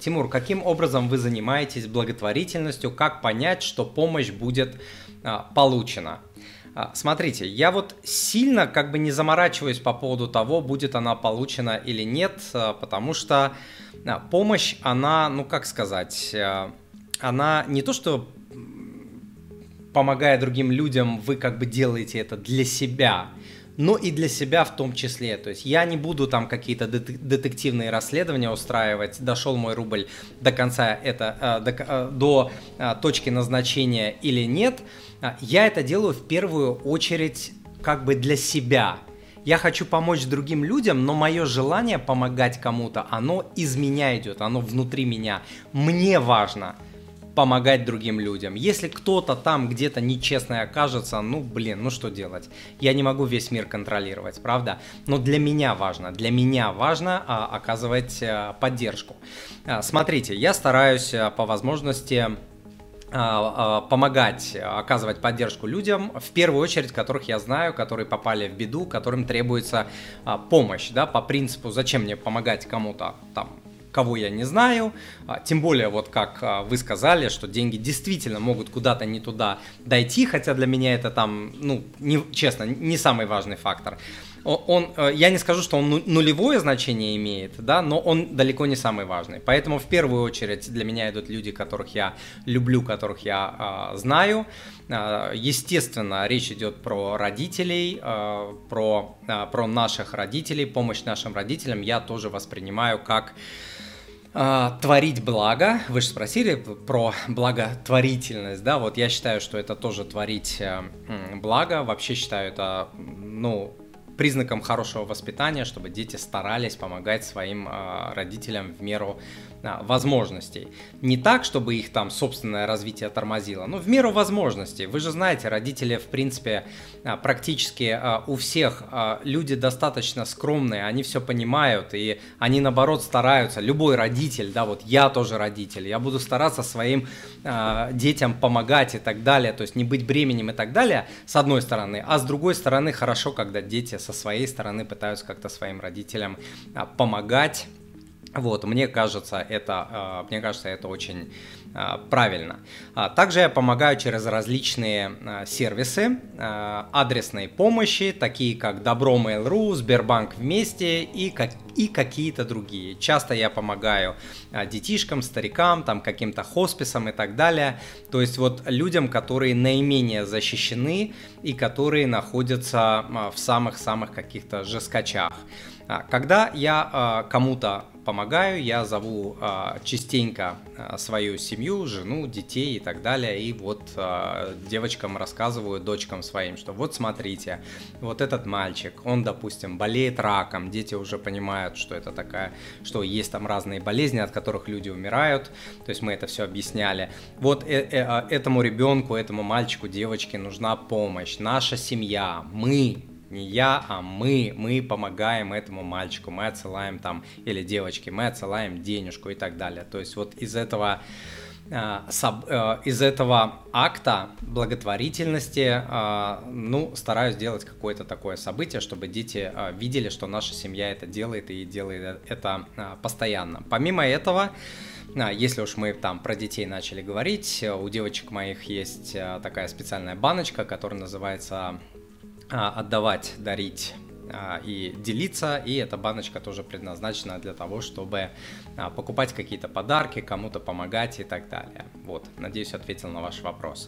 Тимур, каким образом вы занимаетесь благотворительностью? Как понять, что помощь будет а, получена? А, смотрите, я вот сильно как бы не заморачиваюсь по поводу того, будет она получена или нет, а, потому что а, помощь, она, ну как сказать, а, она не то что помогая другим людям, вы как бы делаете это для себя, но и для себя в том числе. То есть я не буду там какие-то детективные расследования устраивать, дошел мой рубль до конца это, э, до, э, до э, точки назначения или нет. Я это делаю в первую очередь как бы для себя. Я хочу помочь другим людям, но мое желание помогать кому-то, оно из меня идет, оно внутри меня. Мне важно – помогать другим людям. Если кто-то там где-то нечестный окажется, ну блин, ну что делать? Я не могу весь мир контролировать, правда? Но для меня важно, для меня важно а, оказывать а, поддержку. А, смотрите, я стараюсь а, по возможности помогать, оказывать поддержку людям, в первую очередь, которых я знаю, которые попали в беду, которым требуется помощь, да, по принципу, зачем мне помогать кому-то там кого я не знаю, а, тем более вот как а, вы сказали, что деньги действительно могут куда-то не туда дойти, хотя для меня это там, ну, не, честно, не самый важный фактор. Он, э, я не скажу, что он ну, нулевое значение имеет, да, но он далеко не самый важный. Поэтому в первую очередь для меня идут люди, которых я люблю, которых я э, знаю. Естественно, речь идет про родителей, э, про, э, про наших родителей, помощь нашим родителям я тоже воспринимаю как а, творить благо. Вы же спросили про благотворительность, да? Вот я считаю, что это тоже творить э, благо. Вообще считаю это, ну, признаком хорошего воспитания, чтобы дети старались помогать своим э, родителям в меру а, возможностей. Не так, чтобы их там собственное развитие тормозило, но в меру возможностей. Вы же знаете, родители, в принципе, а, практически а, у всех люди достаточно скромные, они все понимают, и они, наоборот, стараются. Любой родитель, да, вот я тоже родитель, я буду стараться своим детям помогать и так далее, то есть не быть бременем и так далее, с одной стороны, а с другой стороны, хорошо, когда дети со своей стороны пытаются как-то своим родителям помогать, вот, мне кажется, это, а, мне кажется, это очень а, правильно. А, также я помогаю через различные сервисы адресной помощи, такие как Добро Сбербанк вместе и, как, и какие-то другие. Часто я помогаю детишкам, старикам, там каким-то хосписам и так далее. То есть вот людям, которые наименее защищены и которые находятся в самых-самых каких-то жескачах. Когда я кому-то помогаю, я зову а, частенько а, свою семью, жену, детей и так далее, и вот а, девочкам рассказываю, дочкам своим, что вот смотрите, вот этот мальчик, он, допустим, болеет раком, дети уже понимают, что это такая, что есть там разные болезни, от которых люди умирают, то есть мы это все объясняли. Вот -э -э этому ребенку, этому мальчику, девочке нужна помощь, наша семья, мы, не я, а мы, мы помогаем этому мальчику, мы отсылаем там, или девочке, мы отсылаем денежку и так далее. То есть вот из этого э, э, из этого акта благотворительности, э, ну, стараюсь делать какое-то такое событие, чтобы дети видели, что наша семья это делает и делает это постоянно. Помимо этого, если уж мы там про детей начали говорить, у девочек моих есть такая специальная баночка, которая называется а, отдавать, дарить а, и делиться, и эта баночка тоже предназначена для того, чтобы а, покупать какие-то подарки, кому-то помогать и так далее. Вот, надеюсь, ответил на ваш вопрос.